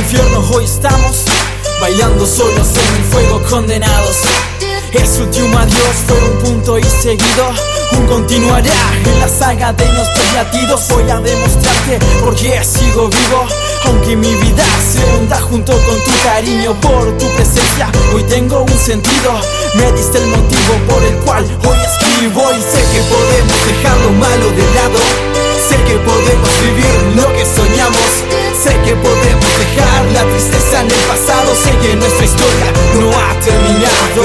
infierno, hoy estamos bailando solos en el fuego condenados. Es último adiós fue un punto y seguido. Un continuará en la saga de nuestros latidos. Voy a demostrarte por qué sigo vivo. Aunque mi vida se hunda junto con tu cariño por tu presencia, hoy tengo un sentido. Me diste el motivo por el cual hoy escribo y sé que podemos dejar lo malo de lado. Sé que podemos vivir lo que soñamos. Sé que podemos dejar la tristeza en el pasado. Sé que nuestra historia no ha terminado.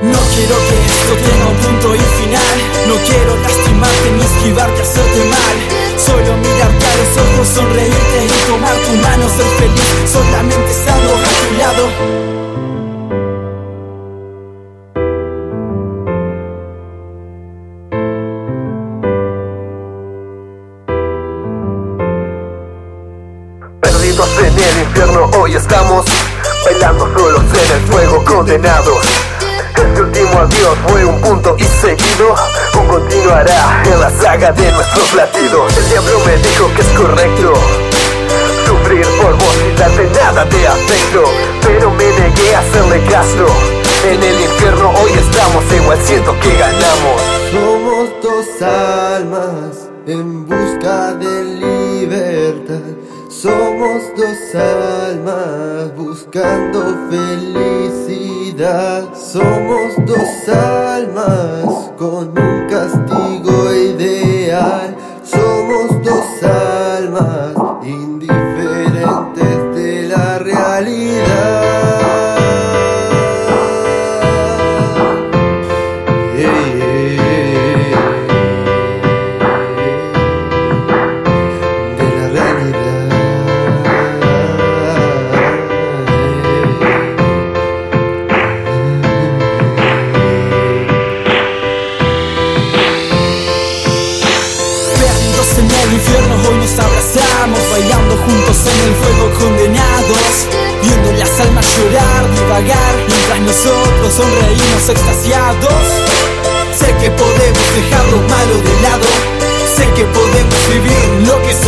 No quiero que esto tenga un punto y final No quiero lastimarte Perdidos en el infierno, hoy estamos bailando solos en el fuego condenados. Este último adiós fue un punto y seguido, un continuará en la saga de nuestros latidos. El diablo me dijo que es correcto nada de afecto, pero me negué a hacerle caso. En el infierno hoy estamos, igual siento que ganamos. Somos dos almas en busca de libertad. Somos dos almas buscando felicidad. Somos dos almas con un castigo ideal. En el infierno, hoy nos abrazamos Bailando juntos en el fuego condenados las almas llorar, divagar Mientras nosotros sonreímos extasiados. Sé que podemos dejar lo malo de lado Sé que podemos vivir lo que podemos